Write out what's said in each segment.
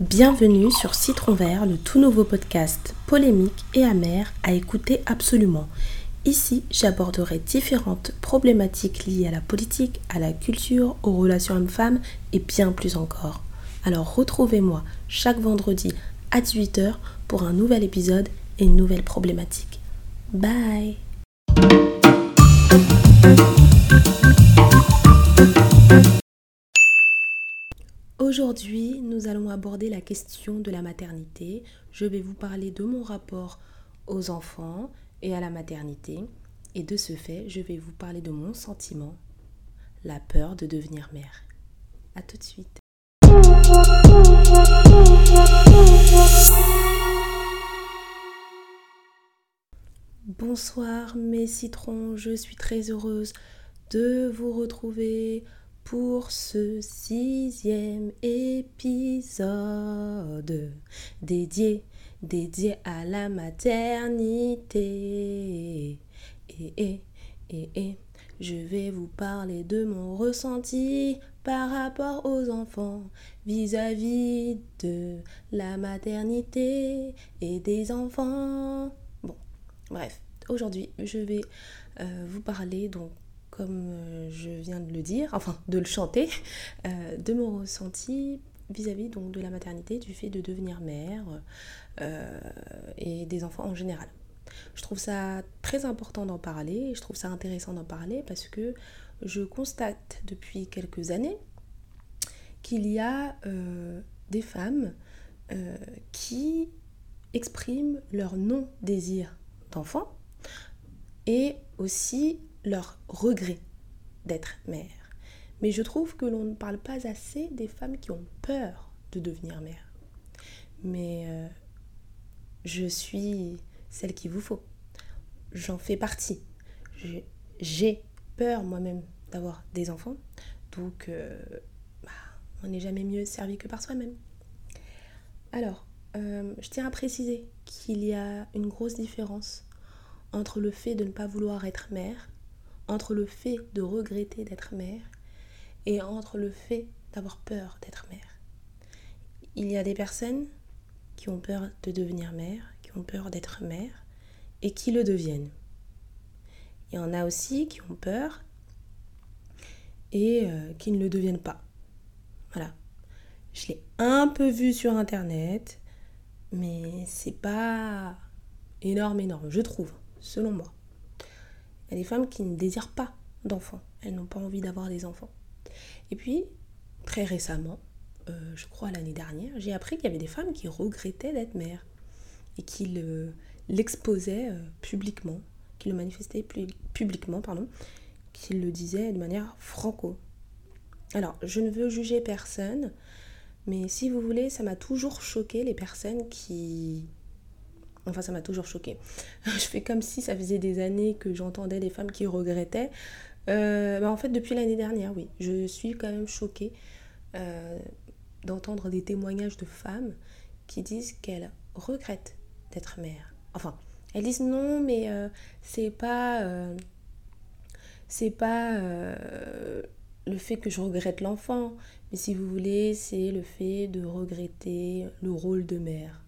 Bienvenue sur Citron Vert, le tout nouveau podcast polémique et amer à écouter absolument. Ici, j'aborderai différentes problématiques liées à la politique, à la culture, aux relations hommes-femmes et bien plus encore. Alors retrouvez-moi chaque vendredi à 18h pour un nouvel épisode et une nouvelle problématique. Bye Aujourd'hui, nous allons aborder la question de la maternité. Je vais vous parler de mon rapport aux enfants et à la maternité. Et de ce fait, je vais vous parler de mon sentiment, la peur de devenir mère. A tout de suite. Bonsoir mes citrons, je suis très heureuse de vous retrouver pour ce sixième épisode dédié, dédié à la maternité. Et, et, et, et, je vais vous parler de mon ressenti par rapport aux enfants vis-à-vis de la maternité et des enfants. Bon, bref, aujourd'hui, je vais euh, vous parler donc comme euh, je viens de le dire, enfin de le chanter, euh, de mon ressenti vis-à-vis donc de la maternité, du fait de devenir mère euh, et des enfants en général. Je trouve ça très important d'en parler, je trouve ça intéressant d'en parler parce que je constate depuis quelques années qu'il y a des femmes qui expriment leur non-désir d'enfant et aussi leur regret d'être mère. Mais je trouve que l'on ne parle pas assez des femmes qui ont peur de devenir mère. Mais euh, je suis celle qu'il vous faut. J'en fais partie. J'ai peur moi-même d'avoir des enfants. Donc, euh, bah, on n'est jamais mieux servi que par soi-même. Alors, euh, je tiens à préciser qu'il y a une grosse différence entre le fait de ne pas vouloir être mère entre le fait de regretter d'être mère et entre le fait d'avoir peur d'être mère. Il y a des personnes qui ont peur de devenir mère, qui ont peur d'être mère et qui le deviennent. Il y en a aussi qui ont peur et euh, qui ne le deviennent pas. Voilà. Je l'ai un peu vu sur internet, mais c'est pas énorme, énorme, je trouve, selon moi. Il y a des femmes qui ne désirent pas d'enfants. Elles n'ont pas envie d'avoir des enfants. Et puis, très récemment, euh, je crois l'année dernière, j'ai appris qu'il y avait des femmes qui regrettaient d'être mères et qui l'exposaient euh, publiquement, qui le manifestaient publiquement, pardon, qui le disaient de manière franco. Alors, je ne veux juger personne, mais si vous voulez, ça m'a toujours choqué les personnes qui Enfin, ça m'a toujours choqué. Je fais comme si ça faisait des années que j'entendais des femmes qui regrettaient. Euh, bah, en fait, depuis l'année dernière, oui, je suis quand même choquée euh, d'entendre des témoignages de femmes qui disent qu'elles regrettent d'être mère. Enfin, elles disent non, mais euh, c'est pas. c'est pas le fait que je regrette l'enfant, mais si vous voulez, c'est le fait de regretter le rôle de mère.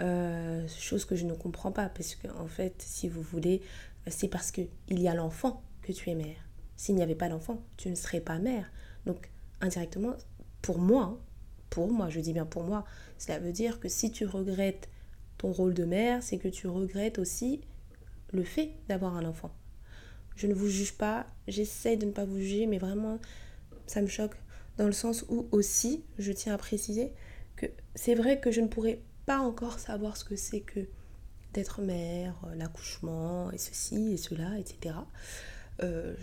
Euh, chose que je ne comprends pas, parce que en fait, si vous voulez, c'est parce qu'il y a l'enfant que tu es mère. S'il n'y avait pas l'enfant, tu ne serais pas mère. Donc, indirectement, pour moi, pour moi, je dis bien pour moi, cela veut dire que si tu regrettes ton rôle de mère, c'est que tu regrettes aussi le fait d'avoir un enfant. Je ne vous juge pas, j'essaie de ne pas vous juger, mais vraiment, ça me choque dans le sens où aussi, je tiens à préciser que c'est vrai que je ne pourrais encore savoir ce que c'est que d'être mère, euh, l'accouchement et ceci et cela, etc. Euh,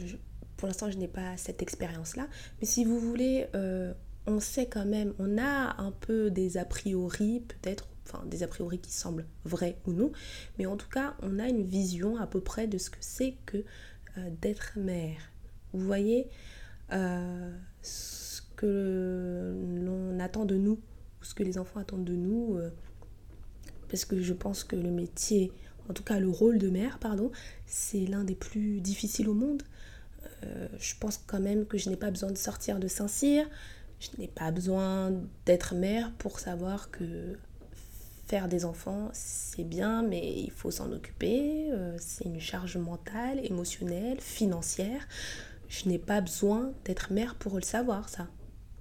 pour l'instant, je n'ai pas cette expérience-là. Mais si vous voulez, euh, on sait quand même, on a un peu des a priori, peut-être, enfin des a priori qui semblent vrais ou non, mais en tout cas, on a une vision à peu près de ce que c'est que d'être mère. Vous voyez ce que l'on attend de nous, ou ce que les enfants attendent de nous parce que je pense que le métier, en tout cas le rôle de mère, pardon, c'est l'un des plus difficiles au monde. Euh, je pense quand même que je n'ai pas besoin de sortir de Saint-Cyr, Je n'ai pas besoin d'être mère pour savoir que faire des enfants, c'est bien, mais il faut s'en occuper. Euh, c'est une charge mentale, émotionnelle, financière. Je n'ai pas besoin d'être mère pour le savoir, ça.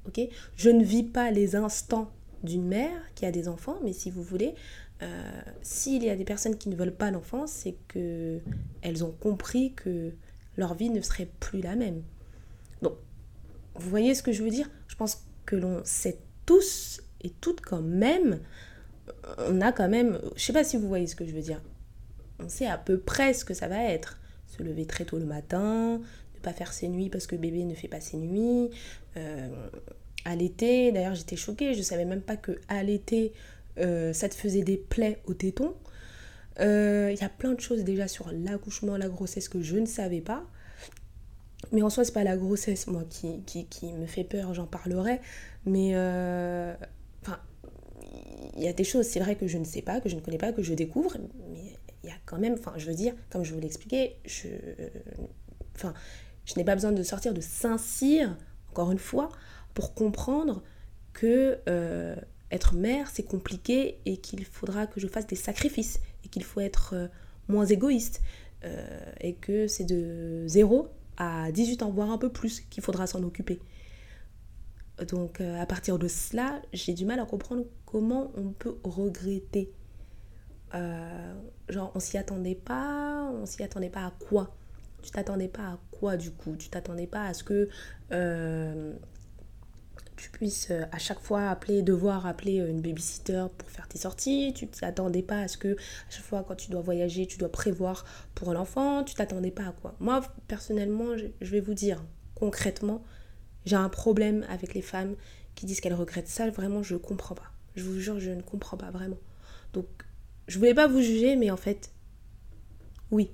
Ok? Je ne vis pas les instants d'une mère qui a des enfants, mais si vous voulez, euh, s'il y a des personnes qui ne veulent pas l'enfant, c'est que elles ont compris que leur vie ne serait plus la même. Donc, vous voyez ce que je veux dire? Je pense que l'on sait tous et toutes quand même, on a quand même, je sais pas si vous voyez ce que je veux dire, on sait à peu près ce que ça va être. Se lever très tôt le matin, ne pas faire ses nuits parce que bébé ne fait pas ses nuits. Euh, l'été, d'ailleurs j'étais choquée, je savais même pas que à l'été euh, ça te faisait des plaies au téton. Euh, il y a plein de choses déjà sur l'accouchement, la grossesse que je ne savais pas. Mais en soi, c'est pas la grossesse, moi, qui, qui, me fait peur, j'en parlerai. Mais euh, il y a des choses, c'est vrai que je ne sais pas, que je ne connais pas, que je découvre. Mais il y a quand même, enfin, je veux dire, comme je vous l'expliquais, je, enfin, je n'ai pas besoin de sortir de Saint-Cyr, encore une fois, pour comprendre que être mère, c'est compliqué et qu'il faudra que je fasse des sacrifices et qu'il faut être euh, moins égoïste euh, et que c'est de 0 à 18 ans, voire un peu plus, qu'il faudra s'en occuper. Donc euh, à partir de cela, j'ai du mal à comprendre comment on peut regretter. genre on s'y attendait pas, on s'y attendait pas à quoi? Tu t'attendais pas à quoi du coup? Tu t'attendais pas à ce que tu puisses euh, à chaque fois appeler, devoir appeler euh, une babysitter pour faire tes sorties. Tu t'attendais pas à ce que à chaque fois quand tu dois voyager, tu dois prévoir pour l'enfant. Tu t'attendais pas à quoi Moi, personnellement, je vais vous dire concrètement, j'ai un problème avec les femmes qui disent qu'elles regrettent ça. Vraiment, je comprends pas. Je vous jure, je ne comprends pas vraiment. Donc, je voulais pas vous juger, mais en fait, oui,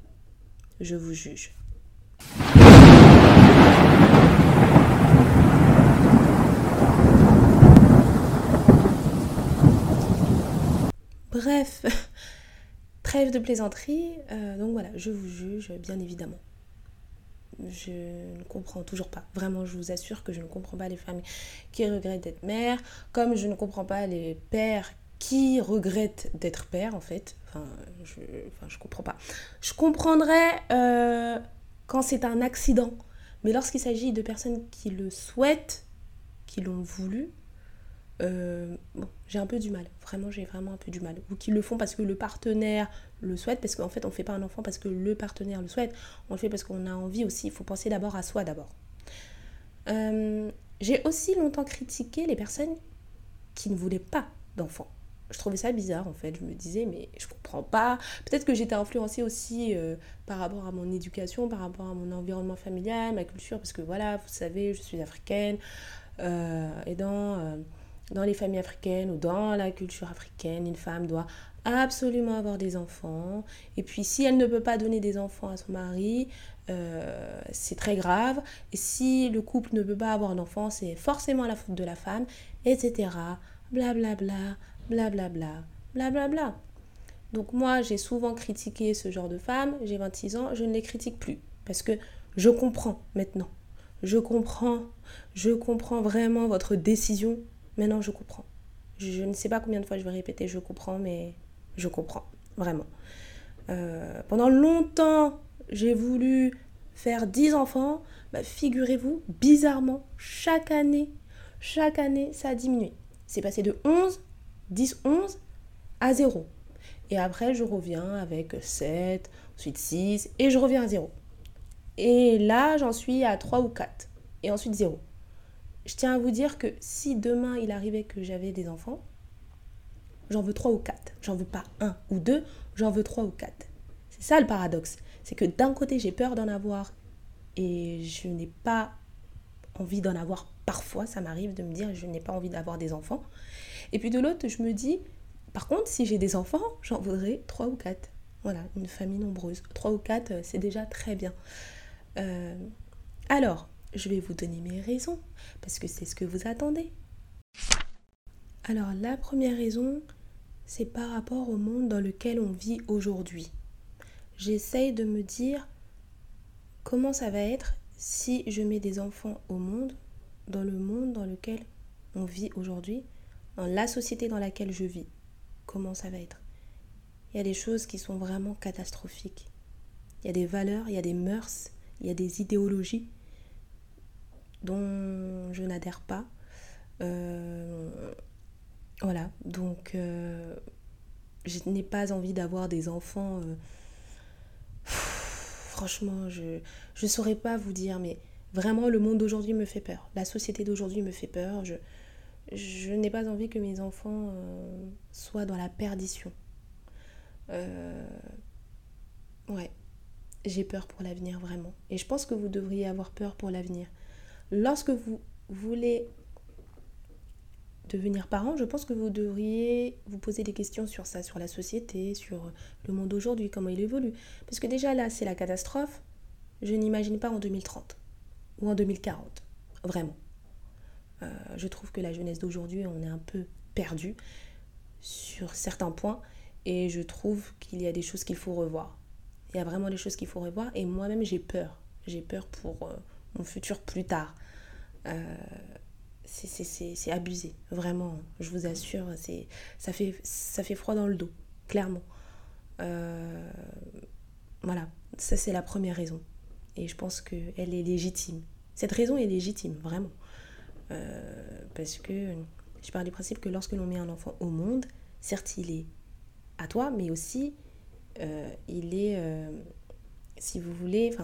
je vous juge. Bref, trêve de plaisanterie. Euh, donc voilà, je vous juge, bien évidemment. Je ne comprends toujours pas. Vraiment, je vous assure que je ne comprends pas les femmes qui regrettent d'être mères, comme je ne comprends pas les pères qui regrettent d'être pères, en fait. Enfin, je, enfin, je comprends pas. Je comprendrais euh, quand c'est un accident, mais lorsqu'il s'agit de personnes qui le souhaitent, qui l'ont voulu, euh, j'ai un peu du mal. Vraiment, j'ai vraiment un peu du mal. Ou qui le font parce que le partenaire le souhaite, parce qu'en fait, on ne fait pas un enfant parce que le partenaire le souhaite. On le fait parce qu'on a envie aussi. Il faut penser d'abord à soi d'abord. Euh, j'ai aussi longtemps critiqué les personnes qui ne voulaient pas d'enfants. Je trouvais ça bizarre en fait. Je me disais, mais je comprends pas. Peut-être que j'étais influencée aussi euh, par rapport à mon éducation, par rapport à mon environnement familial, ma culture, parce que voilà, vous savez, je suis africaine. et dans dans les familles africaines ou dans la culture africaine, une femme doit absolument avoir des enfants. Et puis si elle ne peut pas donner des enfants à son mari, euh, c'est très grave. Et si le couple ne peut pas avoir d'enfants, c'est forcément la faute de la femme, etc. Blablabla, blablabla, blablabla. Donc moi, j'ai souvent critiqué ce genre de femme. J'ai 26 ans, je ne les critique plus. Parce que je comprends maintenant. Je comprends, je comprends vraiment votre décision Maintenant, je comprends. Je ne sais pas combien de fois je vais répéter je comprends, mais je comprends, vraiment. Euh, pendant longtemps, j'ai voulu faire 10 enfants. Bah, Figurez-vous, bizarrement, chaque année, chaque année, ça a diminué. C'est passé de 11, 10, 11 à 0. Et après, je reviens avec 7, ensuite 6, et je reviens à 0. Et là, j'en suis à 3 ou 4. Et ensuite 0 je tiens à vous dire que si demain il arrivait que j'avais des enfants, j'en veux trois ou quatre. J'en veux pas un ou deux, j'en veux trois ou quatre. C'est ça le paradoxe. C'est que d'un côté, j'ai peur d'en avoir et je n'ai pas envie d'en avoir parfois. Ça m'arrive de me dire je n'ai pas envie d'avoir des enfants. Et puis de l'autre, je me dis, par contre, si j'ai des enfants, j'en voudrais trois ou quatre. Voilà, une famille nombreuse. Trois ou quatre, c'est déjà très bien. Euh, alors, je vais vous donner mes raisons, parce que c'est ce que vous attendez. Alors la première raison, c'est par rapport au monde dans lequel on vit aujourd'hui. J'essaye de me dire comment ça va être si je mets des enfants au monde, dans le monde dans lequel on vit aujourd'hui, dans la société dans laquelle je vis, comment ça va être? Il y a des choses qui sont vraiment catastrophiques. Il y a des valeurs, il y a des mœurs, il y a des idéologies dont je n'adhère pas. Euh, voilà, donc euh, je n'ai pas envie d'avoir des enfants. Euh, franchement, je ne saurais pas vous dire, mais vraiment le monde d'aujourd'hui me fait peur. La société d'aujourd'hui me fait peur. Je, je n'ai pas envie que mes enfants soient dans la perdition. ouais, j'ai peur pour l'avenir vraiment. Et je pense que vous devriez avoir peur pour l'avenir. Lorsque vous voulez devenir parent, je pense que vous devriez vous poser des questions sur ça, sur la société, sur le monde aujourd'hui, comment il évolue. Parce que déjà là, c'est la catastrophe. Je n'imagine pas en 2030 ou en 2040. Vraiment. Euh, je trouve que la jeunesse d'aujourd'hui, on est un peu perdu sur certains points et je trouve qu'il y a des choses qu'il faut revoir. Il y a vraiment des choses qu'il faut revoir et moi-même j'ai peur. J'ai peur pour euh, mon futur plus tard. Euh, c'est abusé, vraiment, je vous assure, ça fait, ça fait froid dans le dos, clairement. Euh, voilà, ça c'est la première raison. Et je pense qu'elle est légitime. Cette raison est légitime, vraiment. Euh, parce que je parle du principe que lorsque l'on met un enfant au monde, certes il est à toi, mais aussi euh, il est, si vous voulez,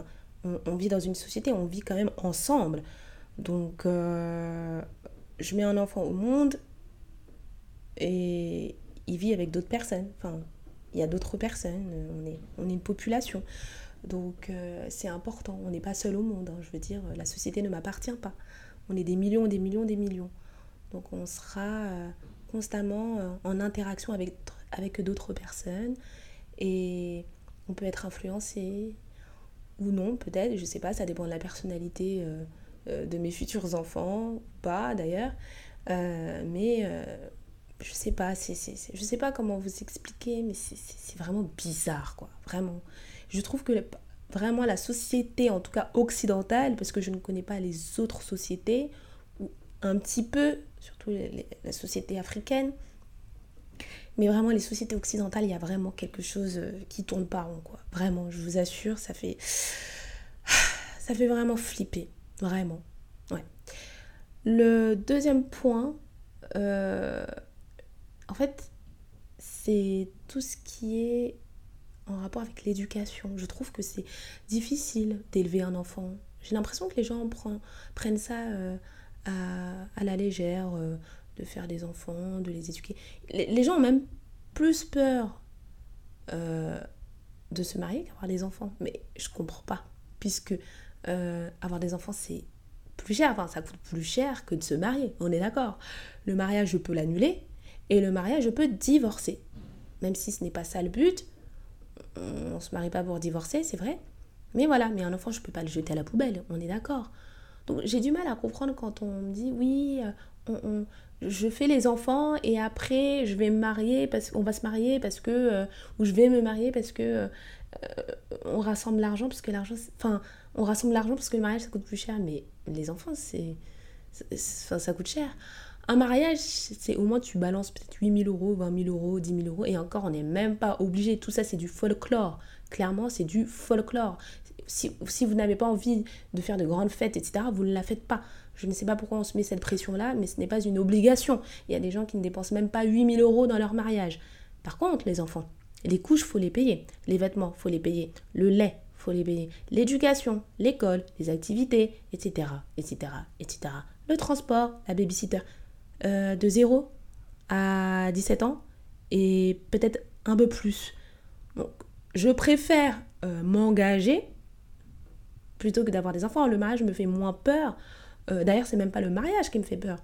on, vit dans une société, on vit quand même ensemble. Donc, euh, je mets un enfant au monde et il vit avec d'autres personnes. Enfin, il y a d'autres personnes. On est, on est une population. Donc, euh, c'est important. On n'est pas seul au monde. Hein. Je veux dire, la société ne m'appartient pas. On est des millions, des millions, des millions. Donc, on sera euh, constamment en interaction avec, avec d'autres personnes. Et on peut être influencé ou non, peut-être. Je ne sais pas, ça dépend de la personnalité de mes futurs enfants, pas d'ailleurs. Euh, mais euh, je sais pas, je sais pas comment vous expliquer, mais c'est vraiment bizarre, quoi. Vraiment. Je trouve que vraiment la société, en tout cas occidentale, parce que je ne connais pas les autres sociétés, ou un petit peu, surtout la société africaine, mais vraiment les sociétés occidentales, il y a vraiment quelque chose qui tourne pas rond, quoi. Vraiment, je vous assure, ça fait. Ça fait vraiment flipper. Vraiment. Ouais. Le deuxième point, euh, en fait, c'est tout ce qui est en rapport avec l'éducation. Je trouve que c'est difficile d'élever un enfant. J'ai l'impression que les gens prennent ça euh, à, la légère, euh, de faire des enfants, de les éduquer. Les, gens ont même plus peur de se marier qu'avoir des enfants. Mais je comprends pas, puisque euh, avoir des enfants, c'est plus cher. Enfin, ça coûte plus cher que de se marier. On est d'accord. Le mariage, je peux l'annuler. Et le mariage, je peux divorcer. Même si ce n'est pas ça le but. On ne se marie pas pour divorcer, c'est vrai. Mais voilà, mais un enfant, je ne peux pas le jeter à la poubelle. On est d'accord. Donc j'ai du mal à comprendre quand on me dit oui, euh, je fais les enfants et après je vais me marier parce qu'on va se marier parce que euh, ou je vais me marier parce que on rassemble l'argent parce que l'argent enfin on rassemble l'argent parce que le mariage ça coûte plus cher, mais les enfants, c'est. ça coûte cher. Un mariage, c'est au moins tu balances peut-être 8 000 euros, 20 000 euros, 10 000 euros, et encore, on n'est même pas obligé. Tout ça, c'est du folklore. Clairement, c'est du folklore. Si, si vous n'avez pas envie de faire de grandes fêtes, etc., vous ne la faites pas. Je ne sais pas pourquoi on se met cette pression-là, mais ce n'est pas une obligation. Il y a des gens qui ne dépensent même pas 8 000 euros dans leur mariage. Par contre, les enfants, les couches, faut les payer. Les vêtements, faut les payer. Le lait, faut les payer. L'éducation, l'école, les activités, etc., etc., etc. Le transport, la babysitter. Euh, de 0 à 17 ans et peut-être un peu plus. Donc, je préfère euh, m'engager plutôt que d'avoir des enfants. Le mariage me fait moins peur. Euh, d'ailleurs, c'est même pas le mariage qui me fait peur.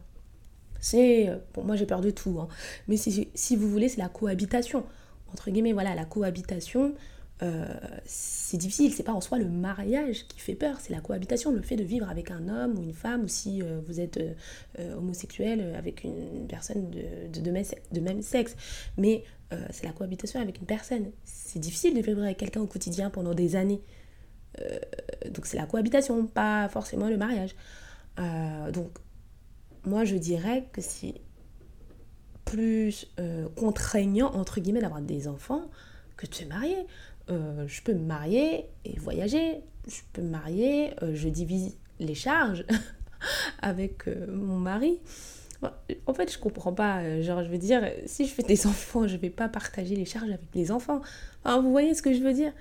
C'est, pour moi j'ai peur de tout, hein. mais si, si, vous voulez, c'est la cohabitation. Entre guillemets, voilà, la cohabitation, euh, c'est difficile, c'est pas en soi le mariage qui fait peur, c'est la cohabitation, le fait de vivre avec un homme ou une femme, ou si euh, vous êtes euh, homosexuel avec une personne de, même, sexe. Mais c'est la cohabitation avec une personne. C'est difficile de vivre avec quelqu'un au quotidien pendant des années. donc c'est la cohabitation, pas forcément le mariage. donc moi je dirais que c'est plus euh, contraignant, entre guillemets, d'avoir des enfants que de se marier. Euh, je peux me marier et voyager, je peux me marier, euh, je divise les charges avec mon mari. En fait, je comprends pas. Genre, je veux dire, si je fais des enfants, je vais pas partager les charges avec les enfants. vous voyez ce que je veux dire?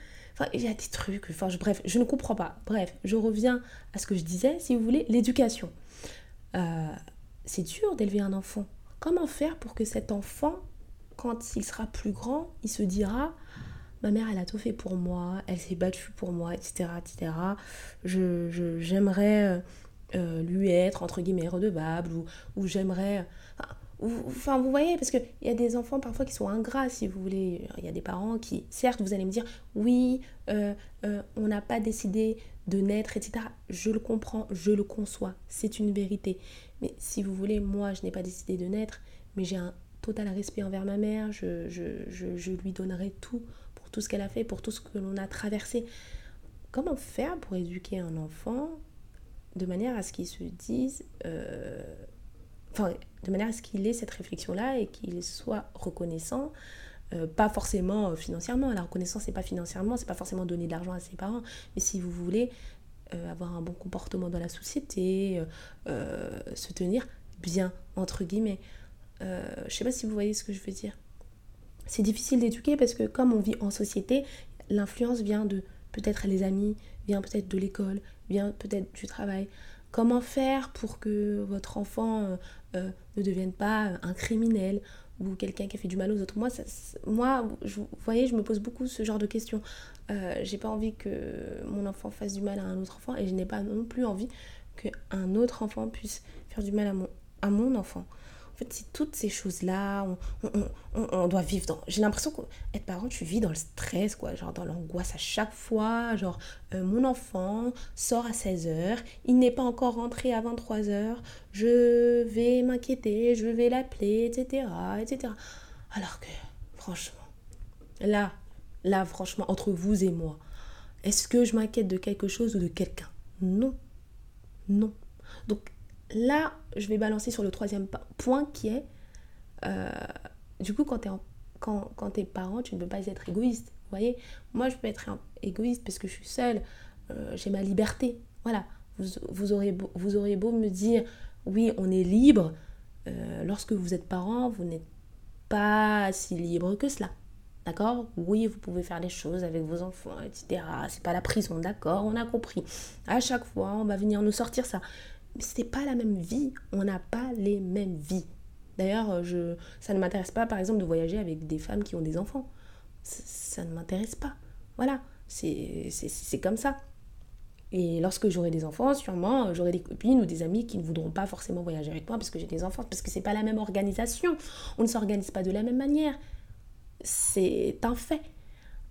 Il y a des trucs. Enfin, bref, je ne comprends pas. Bref, je reviens à ce que je disais. Si vous voulez, l'éducation. c'est dur d'élever un enfant. Comment faire pour que cet enfant, quand il sera plus grand, il se dira ma mère elle a tout fait pour moi, elle s'est battue pour moi, etc. etc. J'aimerais euh, euh, lui être entre guillemets redevable ou, ou j'aimerais. Enfin, vous voyez, parce qu'il y a des enfants parfois qui sont ingrats, si vous voulez. Il y a des parents qui, certes, vous allez me dire, oui, euh, on n'a pas décidé de naître, etc. Je le comprends, je le conçois, c'est une vérité. Mais si vous voulez, moi, je n'ai pas décidé de naître, mais j'ai un total respect envers ma mère, je, je, lui donnerai tout pour tout ce qu'elle a fait, pour tout ce que l'on a traversé. Comment faire pour éduquer un enfant de manière à ce qu'il se dise, euh, enfin, de manière à ce qu'il ait cette réflexion-là et qu'il soit reconnaissant euh, pas forcément euh, financièrement. La reconnaissance, c'est pas financièrement, c'est pas forcément donner de l'argent à ses parents, mais si vous voulez euh, avoir un bon comportement dans la société, se tenir bien, entre guillemets. Je sais pas si vous voyez ce que je veux dire. C'est difficile d'éduquer parce que comme on vit en société, l'influence vient de peut-être les amis, vient peut-être de l'école, vient peut-être du travail. Comment faire pour que votre enfant ne devienne pas un criminel ou quelqu'un qui a fait du mal aux autres. Moi, moi je, vous voyez, je me pose beaucoup ce genre de questions. Euh, j'ai pas envie que mon enfant fasse du mal à un autre enfant et je n'ai pas non plus envie qu'un autre enfant puisse faire du mal à mon, à mon enfant. En fait, c'est toutes ces choses-là, on, doit vivre dans... J'ai l'impression qu'être parent, tu vis dans le stress, quoi, genre dans l'angoisse à chaque fois, genre euh, mon enfant sort à 16h, il n'est pas encore rentré à 23h, je vais m'inquiéter, je vais l'appeler, etc., etc. Alors que, franchement, là, là, franchement, entre vous et moi, est-ce que je m'inquiète de quelque chose ou de quelqu'un? Non. Non. Donc, là, je vais balancer sur le troisième point qui est, euh, du coup, quand tu es, quand, parent, tu ne peux pas être égoïste. Vous voyez? Moi, je peux être égoïste parce que je suis seule, euh, j'ai ma liberté. Voilà. Vous, vous, beau, me dire, oui, on est libre. Euh, lorsque vous êtes parent, vous n'êtes pas si libre que cela. D'accord? Oui, vous pouvez faire les choses avec vos enfants, etc. C'est pas la prison, d'accord? On a compris. À chaque fois, on va venir nous sortir ça c'est pas la même vie. On n'a pas les mêmes vies. D'ailleurs, euh, ça ne m'intéresse pas, par exemple, de voyager avec des femmes qui ont des enfants. Ça, ne m'intéresse pas. Voilà, c'est comme ça. Et lorsque j'aurai des enfants, sûrement, euh, j'aurai des copines ou des amis qui ne voudront pas forcément voyager avec moi parce que j'ai des enfants, parce que c'est pas la même organisation. On ne s'organise pas de la même manière. C'est un fait.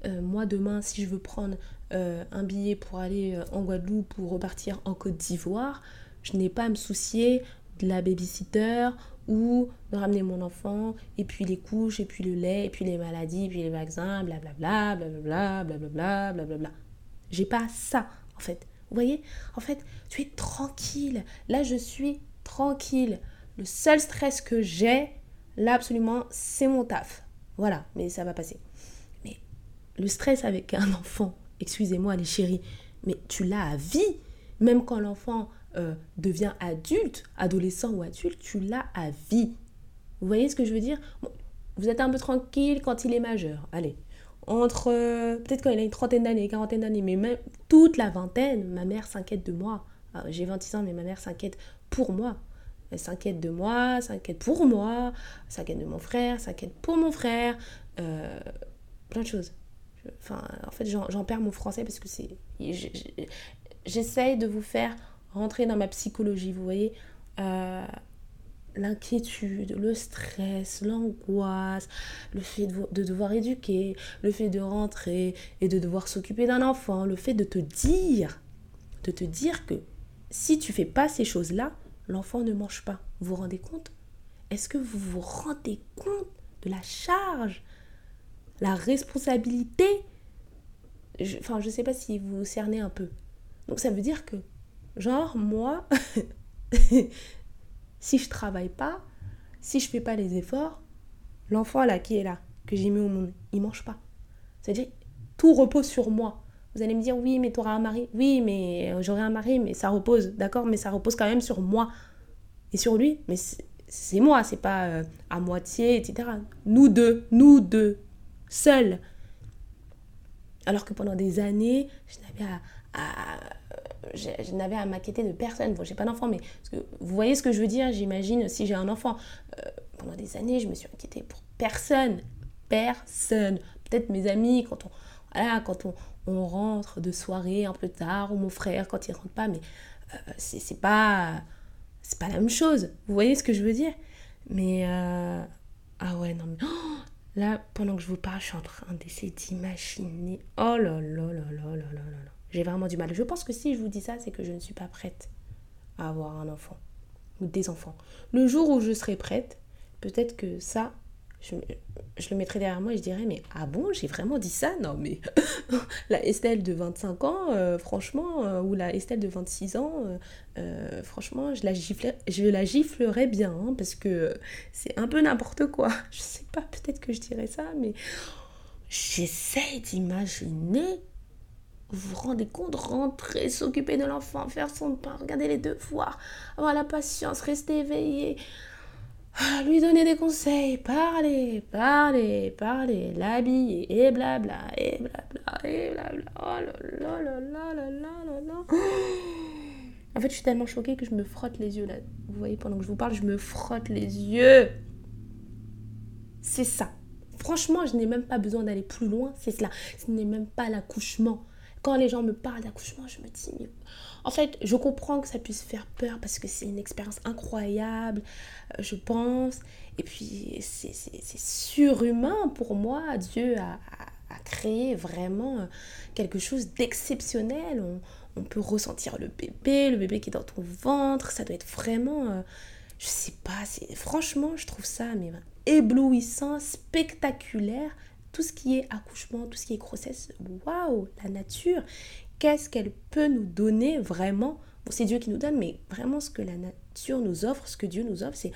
Euh, moi, demain, si je veux prendre un billet pour aller en Guadeloupe ou repartir en Côte d'Ivoire, je n'ai pas à me soucier de la babysitter ou de ramener mon enfant, et puis les couches, et puis le lait, et puis les maladies, et puis les vaccins, blablabla, blablabla, blablabla, blablabla. J'ai pas ça, en fait. Vous voyez? En fait, tu es tranquille. Là, je suis tranquille. Le seul stress que j'ai, là, absolument, c'est mon taf. Voilà, mais ça va passer. Mais le stress avec un enfant, excusez-moi les chéris, mais tu l'as à vie. Même quand l'enfant euh, devient adulte, adolescent ou adulte, tu l'as à vie. Vous voyez ce que je veux dire? Vous êtes un peu tranquille quand il est majeur. Allez, entre euh, peut-être quand il a une trentaine d'années, quarantaine d'années, mais même toute la vingtaine, ma mère s'inquiète de moi. Ah, j'ai 26 ans, mais ma mère s'inquiète pour moi. Elle s'inquiète de moi, s'inquiète pour moi, s'inquiète de mon frère, s'inquiète pour mon frère, euh, plein de choses. En fait, j'en perds mon français parce que c'est. J'essaye de vous faire rentrer dans ma psychologie, vous voyez. Euh, l'inquiétude, le stress, l'angoisse, le fait de, devoir éduquer, le fait de rentrer et de devoir s'occuper d'un enfant, le fait de te dire, de te dire que si tu fais pas ces choses-là, l'enfant ne mange pas. Vous vous rendez compte? Est-ce que vous vous rendez compte de la charge, la responsabilité? Enfin, je ne sais pas si vous cernez un peu. Donc ça veut dire que Genre, moi, si je travaille pas, si je fais pas les efforts, l'enfant là qui est là, que j'ai mis au monde, il mange pas. C'est-à-dire, tout repose sur moi. Vous allez me dire, oui, mais tu auras un mari. Oui, mais j'aurai un mari, mais ça repose, d'accord Mais ça repose quand même sur moi et sur lui. Mais c'est moi, c'est pas euh, à moitié, etc. Nous deux, nous deux, seuls. Alors que pendant des années, je n'avais à, je, n'avais à m'inquiéter de personne. Bon, j'ai pas d'enfant, mais vous voyez ce que je veux dire J'imagine si j'ai un enfant. Euh, pendant des années, je me suis inquiétée pour personne. Personne. Peut-être mes amis, quand on, voilà, quand on, on, rentre de soirée un peu tard, ou mon frère quand il rentre pas, mais euh, c'est pas c'est pas la même chose. Vous voyez ce que je veux dire? Mais euh, ah ouais non mais là pendant que je vous parle, je suis en train d'essayer d'imaginer. Oh là là là là là là là. J'ai vraiment du mal. Je pense que si je vous dis ça, c'est que je ne suis pas prête à avoir un enfant ou des enfants. Le jour où je serai prête, peut-être que ça, je, le mettrais derrière moi et je dirais mais ah bon j'ai vraiment dit ça? Non mais la Estelle de 25 ans euh, franchement euh, ou la Estelle de 26 ans euh, franchement je la giflerais, bien hein, parce que c'est un peu n'importe quoi je sais pas peut-être que je dirais ça mais j'essaie d'imaginer vous vous rendez compte rentrer s'occuper de l'enfant faire son pain regarder les devoirs avoir la patience rester éveillé ah, lui donner des conseils, parler, parler, parler, l'habiller, et blabla, et blabla, et blabla. Oh là là là là là là là En fait, je suis tellement choquée que je me frotte les yeux là. Vous voyez, pendant que je vous parle, je me frotte les yeux. C'est ça. Franchement, je n'ai même pas besoin d'aller plus loin. C'est cela. Ce n'est même pas l'accouchement. Quand les gens me parlent d'accouchement, je me dis, mais en fait, je comprends que ça puisse faire peur parce que c'est une expérience incroyable, euh, je pense. Et puis, c'est surhumain pour moi. Dieu a, créé vraiment euh, quelque chose d'exceptionnel. On, peut ressentir le bébé, le bébé qui est dans ton ventre. Ça doit être vraiment, euh, je sais pas, franchement, je trouve ça mais, éblouissant, spectaculaire. Tout ce qui est accouchement, tout ce qui est grossesse, waouh, la nature qu'est-ce qu'elle peut nous donner vraiment? C'est Dieu qui nous donne, mais vraiment ce que la nature nous offre, ce que Dieu nous offre, c'est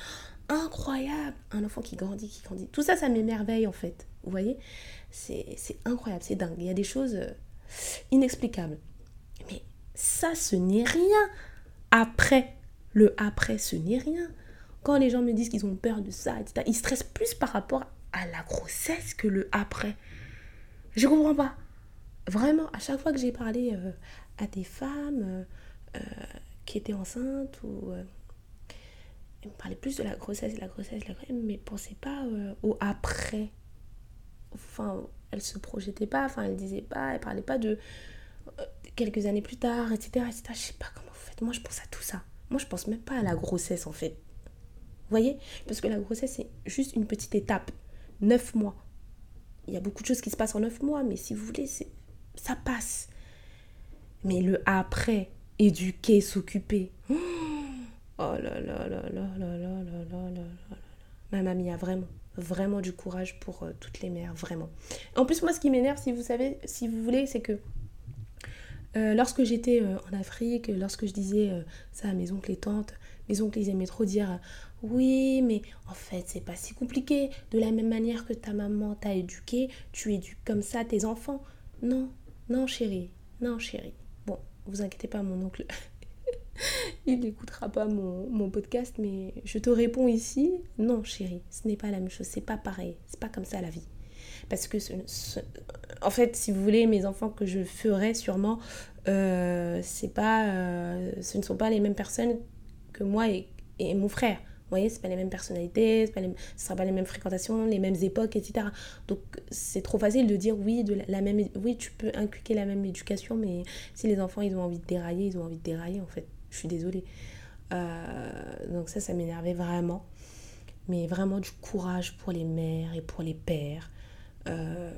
incroyable. Un enfant qui grandit, qui grandit. Tout ça, ça m'émerveille en fait. Vous voyez? C'est incroyable, c'est dingue. Il y a des choses euh, inexplicables. Mais ça, ce n'est rien. Après, le après, ce n'est rien. Quand les gens me disent qu'ils ont peur de ça, etc., ils stressent plus par rapport la grossesse que le après. Je comprends pas. Vraiment, à chaque fois que j'ai parlé euh, à des femmes euh, euh, qui étaient enceintes ou parlaient plus de la grossesse, la grossesse, la grossesse, mais pensaient pas au après. Enfin, elles se projetaient pas, enfin, elles disaient pas, elles parlaient pas de quelques années plus tard, etc., etc. Je sais pas comment vous faites. Moi, je pense à tout ça. Moi, je pense même pas à la grossesse, en fait. Voyez? Parce que la grossesse, c'est juste une petite étape. Neuf mois. Il y a beaucoup de choses qui se passent en neuf mois, mais si vous voulez, ça passe. Mais le après, éduquer, s'occuper. Oh là là là là là là là là là là. Ma mamie a vraiment, vraiment du courage pour euh, toutes les mères, vraiment. En plus, moi, ce qui m'énerve, si vous savez, si vous voulez, c'est que euh, lorsque j'étais euh, en Afrique, lorsque je disais ça à mes oncles et tantes, mes oncles, ils aimaient trop dire oui, mais en fait, c'est pas si compliqué. De la même manière que ta maman t'a éduqué, tu éduques comme ça tes enfants. Non, non, chérie. Non, chérie. Bon, vous inquiétez pas, mon oncle. Il n'écoutera pas mon, podcast, mais je te réponds ici. Non, chérie, ce n'est pas la même chose. C'est pas pareil. C'est pas comme ça la vie. Parce que, en fait, si vous voulez, mes enfants que je ferai sûrement, euh, c'est pas, euh, ce ne sont pas les mêmes personnes que moi et mon frère. Vous voyez, c'est pas les mêmes personnalités, ce ne sera pas les mêmes fréquentations, les mêmes époques, etc. Donc c'est trop facile de dire oui, de la, même, oui, tu peux inculquer la même éducation, mais si les enfants ils ont envie de dérailler, ils ont envie de dérailler en fait. Je suis désolée. Euh, donc ça, ça m'énervait vraiment. Mais vraiment du courage pour les mères et pour les pères. Euh,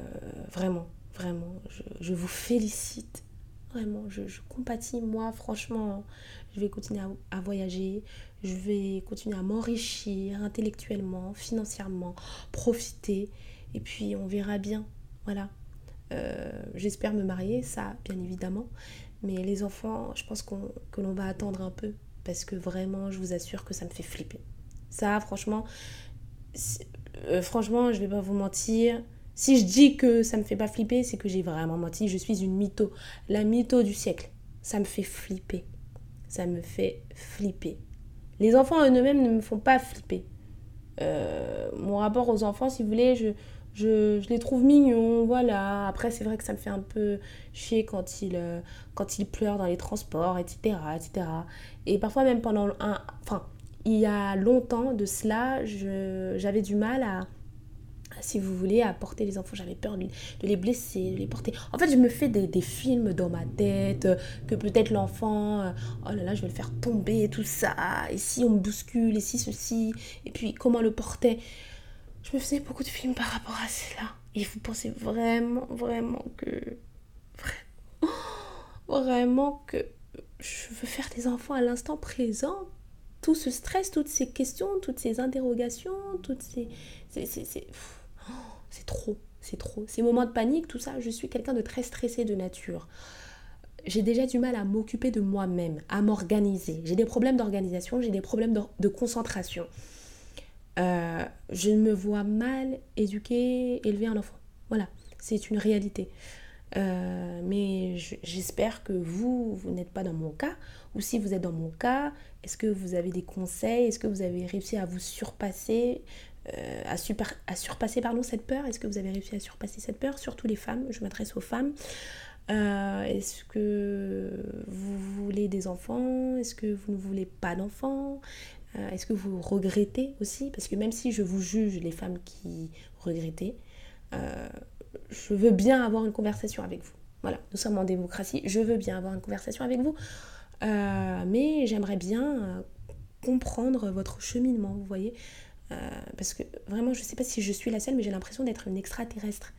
vraiment, vraiment, je, vous félicite. Vraiment, je, compatis. Moi, franchement, je vais continuer à, voyager, je vais continuer à m'enrichir intellectuellement, financièrement, profiter, et puis on verra bien. Voilà. Euh, j'espère me marier, ça, bien évidemment. Mais les enfants, je pense qu'on, que l'on va attendre un peu. parce que vraiment, je vous assure que ça me fait flipper. Ça, franchement, euh, franchement, je vais pas vous mentir. Si je dis que ça me fait pas flipper, c'est que j'ai vraiment menti. Je suis une mytho. La mytho du siècle. Ça me fait flipper. Ça me fait flipper. Les enfants eux-mêmes ne me font pas flipper. Euh, mon rapport aux enfants, si vous voulez, je, je, les trouve mignons, voilà. Après, c'est vrai que ça me fait un peu chier quand ils, euh, quand ils pleurent dans les transports, etc., etc. Et parfois, même pendant un... Enfin, il y a longtemps de cela, j'avais du mal à, si vous voulez, à porter les enfants. J'avais peur de, les blesser, de les porter. En fait, je me fais des, films dans ma tête, que peut-être l'enfant, euh, oh là là, je vais le faire tomber, tout ça, et si on me bouscule, et si ceci, et puis comment le porter. Je me faisais beaucoup de films par rapport à cela. Et vous pensez vraiment, vraiment que... Vraiment que je veux faire des enfants à l'instant présent? Tout ce stress, toutes ces questions, toutes ces interrogations, toutes ces... C'est trop, c'est trop. Ces moments de panique, tout ça, je suis quelqu'un de très stressé de nature. J'ai déjà du mal à m'occuper de moi-même, à m'organiser. J'ai des problèmes d'organisation, j'ai des problèmes de, concentration. Euh, je me vois mal éduquer, élever un enfant. Voilà, c'est une réalité. Euh, mais j'espère que vous, vous n'êtes pas dans mon cas. Ou si vous êtes dans mon cas, est-ce que vous avez des conseils Est-ce que vous avez réussi à vous surpasser euh, à, super, à surpasser pardon, cette peur? Est-ce que vous avez réussi à surpasser cette peur Surtout les femmes, je m'adresse aux femmes. Euh, Est-ce que vous voulez des enfants? Est-ce que vous ne voulez pas d'enfants? Est-ce que vous regrettez aussi? Parce que même si je vous juge les femmes qui regrettaient, je veux bien avoir une conversation avec vous. Voilà, nous sommes en démocratie, je veux bien avoir une conversation avec vous, euh, mais j'aimerais bien euh, comprendre votre cheminement, vous voyez, euh, parce que vraiment, je ne sais pas si je suis la seule, mais j'ai l'impression d'être une extraterrestre.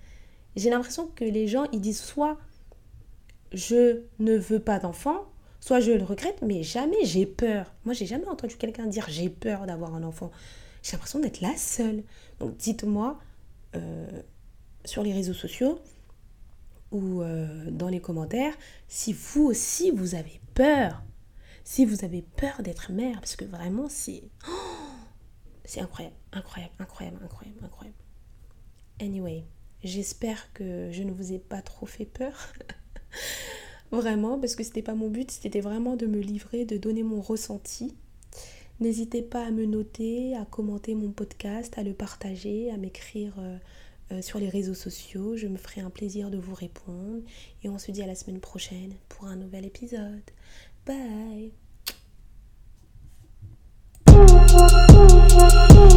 J'ai l'impression que les gens, ils disent soit je ne veux pas d'enfant, soit je le regrette, mais jamais j'ai peur. Moi, j'ai jamais entendu quelqu'un dire j'ai peur d'avoir un enfant. J'ai l'impression d'être la seule. Donc dites-moi, sur les réseaux sociaux ou euh, dans les commentaires si vous aussi vous avez peur. Si vous avez peur d'être mère, parce que vraiment c'est... c'est incroyable, incroyable, incroyable, incroyable, incroyable. Anyway, j'espère que je ne vous ai pas trop fait peur. vraiment, parce que c'était pas mon but, c'était vraiment de me livrer, de donner mon ressenti. N'hésitez pas à me noter, à commenter mon podcast, à le partager, à m'écrire euh, euh, sur les réseaux sociaux. Je me ferai un plaisir de vous répondre. Et on se dit à la semaine prochaine pour un nouvel épisode. Bye Thank you.